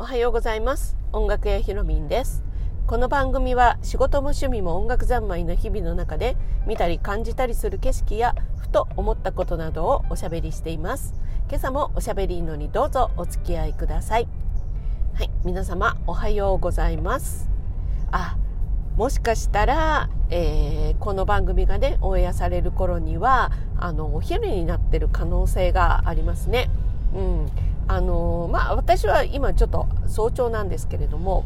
おはようございます。音楽屋ひろみんです。この番組は仕事も趣味も音楽三昧の日々の中で見たり感じたりする景色やふと思ったことなどをおしゃべりしています。今朝もおしゃべりのにどうぞお付き合いください。はい皆様おはようございます。あもしかしたら、えー、この番組がねオンエアされる頃にはあのお昼になってる可能性がありますね。うん。あのまあ私は今ちょっと早朝なんですけれども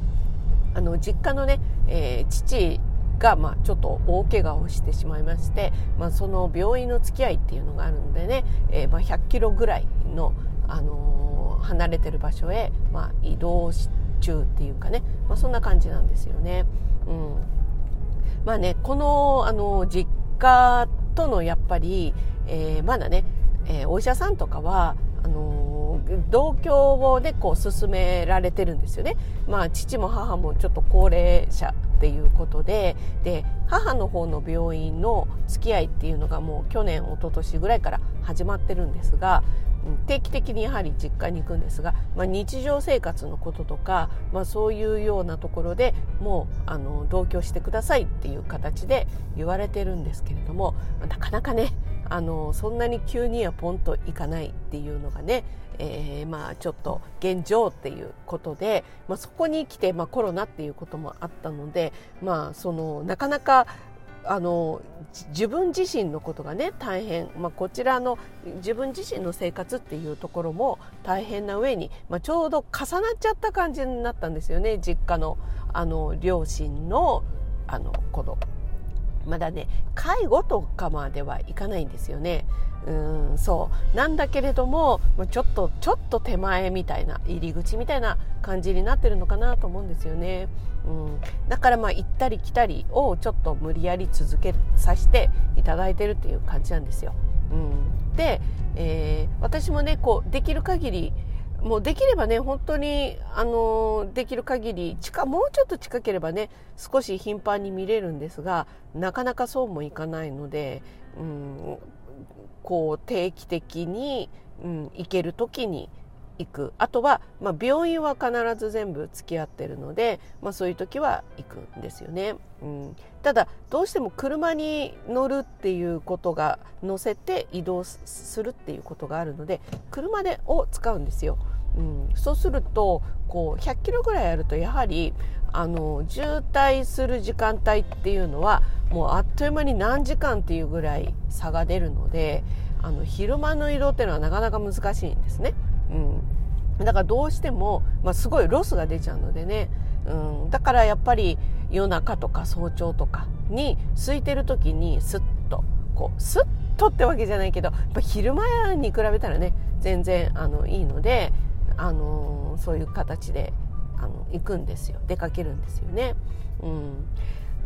あの実家のね、えー、父が、まあ、ちょっと大怪我をしてしまいまして、まあ、その病院の付き合いっていうのがあるのでね、えー、まあ、100キロぐらいの、あのー、離れてる場所へ、まあ、移動中っていうかね、まあ、そんな感じなんですよね。うん、まあねこの、あの実家とのやっぱり、えまだね、えお医者さんとかはあの同居をねこう進められてるんですよね。まあ父も母もちょっと高齢者っていうことでで母の方の病院の付き合いっていうのがもう去年一昨年ぐらいから始まってるんですが定期的にやはり実家に行くんですが、まあ、日常生活のこととか、まあ、そういうようなところでもうあの同居してくださいっていう形で言われてるんですけれどもなかなかねあのそんなに急にはポンといかないっていうのがね、えー、まあちょっと現状っていうことで、まあ、そこに来て、まあ、コロナっていうこともあったので、まあ、そのなかなかあの自分自身のことがね大変、まあ、こちらの自分自身の生活っていうところも大変な上に、まあ、ちょうど重なっちゃった感じになったんですよね実家のあの両親のあのことまだね介護とかまではいかないんですよね。うんそうなんだけれどもちょっとちょっと手前みたいな入り口みたいな感じになってるのかなと思うんですよね。うん、だからまあ行ったり来たりをちょっと無理やり続けさせていただいてるっていう感じなんですよ。うん、で、えー、私もねこうできる限りもうできればね本当にあのできる限り近もうちょっと近ければね少し頻繁に見れるんですがなかなかそうもいかないので、うん、こう定期的に、うん、行ける時に行く。あとは、まあ、病院は必ず全部付き合ってるので、まあ、そういう時は行くんですよね、うん、ただどうしても車に乗るっていうことが乗せて移動するっていうことがあるので車でを使うんですよ。うん、そうするとこう100キロぐらいあるとやはりあの渋滞する時間帯っていうのはもうあっという間に何時間っていうぐらい差が出るのであの昼間の移動っていうのはなかなか難しいんですね。うん、だからどうしても、まあ、すごいロスが出ちゃうのでね、うん、だからやっぱり夜中とか早朝とかに空いてる時にスッとこうスッとってわけじゃないけどやっぱ昼間に比べたらね全然あのいいのであのそういう形であの行くんですよ。出かけるんですよね。うん、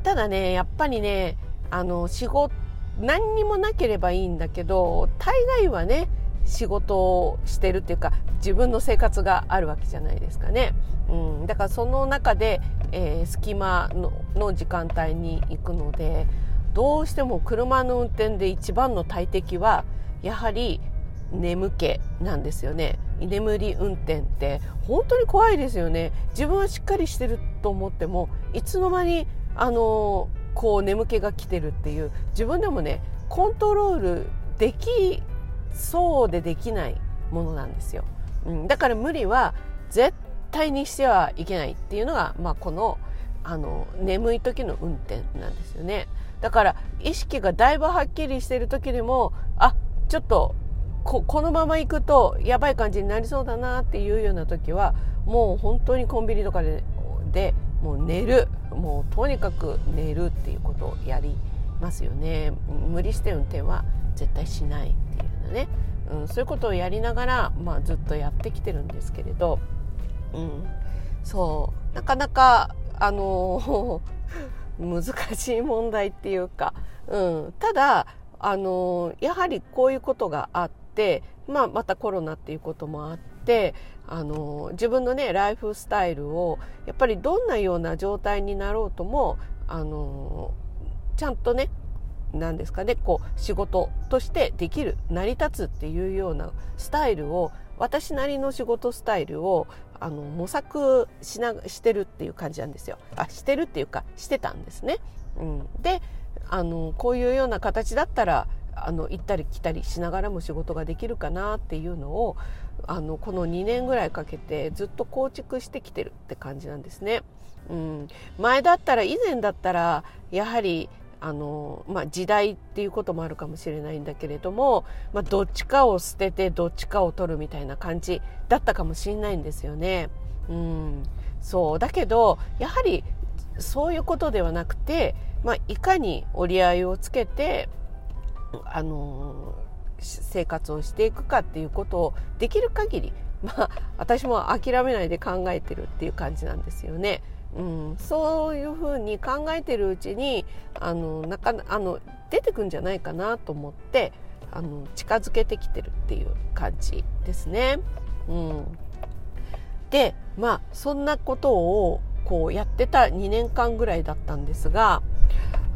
ただねやっぱりねあの仕事何にもなければいいんだけど大概はね仕事をしてるっていうか自分の生活があるわけじゃないですかね。うん、だからその中で、えー、隙間のの時間帯に行くのでどうしても車の運転で一番の大敵はやはり眠気なんですよね。居眠り運転って本当に怖いですよね。自分はしっかりしてると思ってもいつの間にあのこう眠気が来てるっていう自分でもねコントロールできそうでできないものなんですよ、うん、だから無理は絶対にしてはいけないっていうのが、まあ、このあの眠い時の運転なんですよね。だから意識がだいぶはっきりしてる時でもあちょっとここのまま行くとやばい感じになりそうだなっていうような時はもう本当にコンビニとかででもう寝る。もうとにかく寝るっていうことをやりますよね。無理して運転は絶対しないっていうようなね、うん、そういうことをやりながら、まあ、ずっとやってきてるんですけれど、うん、そうなかなかあの 難しい問題っていうか、うん、ただあのやはりこういうことがあって、まあ、またコロナっていうこともあってあの自分のねライフスタイルをやっぱりどんなような状態になろうともあのちゃんとね何ですかねこう仕事としてできる成り立つっていうようなスタイルを私なりの仕事スタイルをあの模索しなしてるっていう感じなんですよあしてるっていうかしてたんですね。うん、であのこういうような形だったらあの行ったり来たりしながらも仕事ができるかなっていうのをあのこの2年ぐらいかけてずっと構築してきてるって感じなんですね。うん、前だったら以前だったらやはりあの、まあ、時代っていうこともあるかもしれないんだけれども、まあ、どっちかを捨ててどっちかを取るみたいな感じだったかもしれないんですよね。うん、そうだけどやはりそういうことではなくて、まあ、いかに折り合いをつけてあの生活をしていくかっていうことをできる限り まあ私も諦めないで考えてるっていう感じなんですよね。うん、そういうふうに考えてるうちにあのなかあの出てくんじゃないかなと思ってあの近づけてきてるっていう感じですね。うん、でまあそんなことをこうやってた2年間ぐらいだったんですが、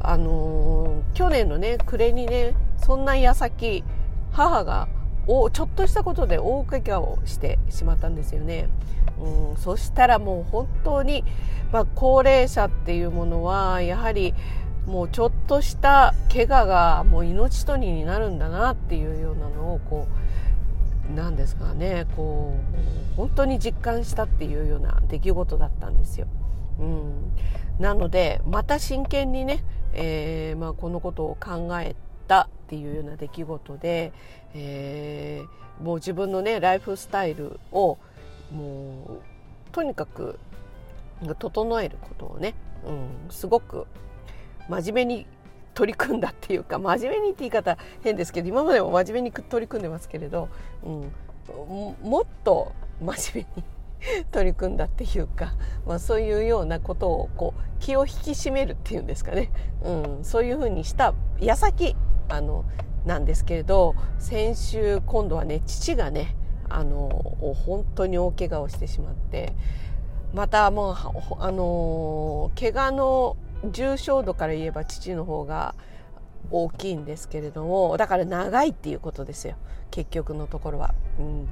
あのー、去年のね暮れにねそんな矢先母がおちょっとしたことで大怪我をしてしまったんですよね。うん、そしたらもう本当に、まあ、高齢者っていうものはやはりもうちょっとした怪我がもう命取りになるんだなっていうようなのをこうなんですかねこう本当に実感したっていうような出来事だったんですよ。うん、なのでまた真剣にね、えーまあ、このことを考えたっていうような出来事で、えー、もう自分のねライフスタイルをもうとにかく整えることをね、うん、すごく真面目に取り組んだっていうか真面目にって言い方変ですけど今までも真面目に取り組んでますけれど、うん、もっと真面目に 取り組んだっていうか、まあ、そういうようなことをこう気を引き締めるっていうんですかね、うん、そういうふうにした矢先あのなんですけれど先週今度はね父がねあの本当に大怪我をしてしまってまたもうあの怪我の重症度から言えば父の方が大きいんですけれどもだから長いっていうことですよ。結局のところは、うん、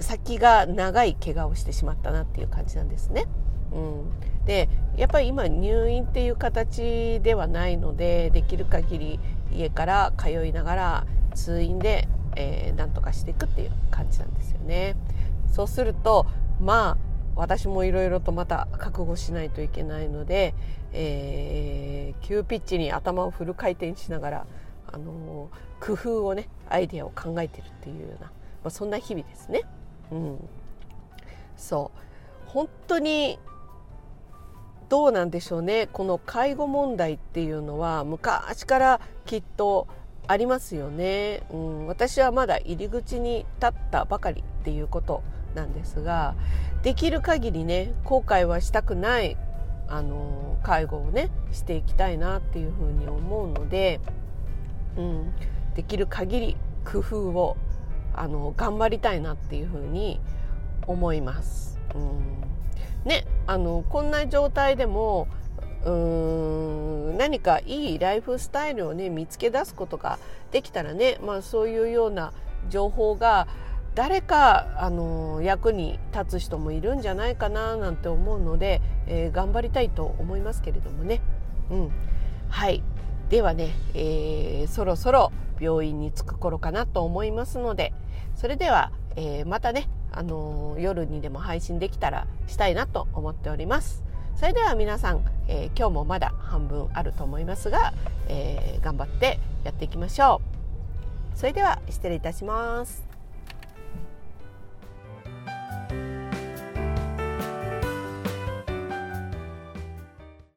先が長い怪我をしてしまったなっていう感じなんですね。うん、でやっぱり今入院っていう形ではないのでできる限り家から通いながら通院で、えー、なんとかしていくっていう感じなんですよね。そうするとまあ私もいろいろとまた覚悟しないといけないので、えー、急ピッチに頭をフル回転しながら、あのー、工夫をねアイデアを考えてるっていうような、まあ、そんな日々ですね。うん、そう。本当にどうなんでしょうね。この介護問題っていうのは昔からきっとありますよね、うん、私はまだ入り口に立ったばかりっていうことなんですができる限りね後悔はしたくないあの介護をねしていきたいなっていうふうに思うので、うん、できる限り工夫をあの頑張りたいなっていうふうに思います。うんね、あのこんな状態でもうーん何かいいライフスタイルをね見つけ出すことができたらね、まあ、そういうような情報が誰かあの役に立つ人もいるんじゃないかななんて思うので、えー、頑張りたいと思いますけれどもね。うん、はいではね、えー、そろそろ病院に着く頃かなと思いますのでそれでは、えー、またね、あの夜にでも配信できたらしたいなと思っております。それでは皆さん、え今日もまだ半分あると思いますが、え頑張ってやっていきましょう。それでは失礼いたします。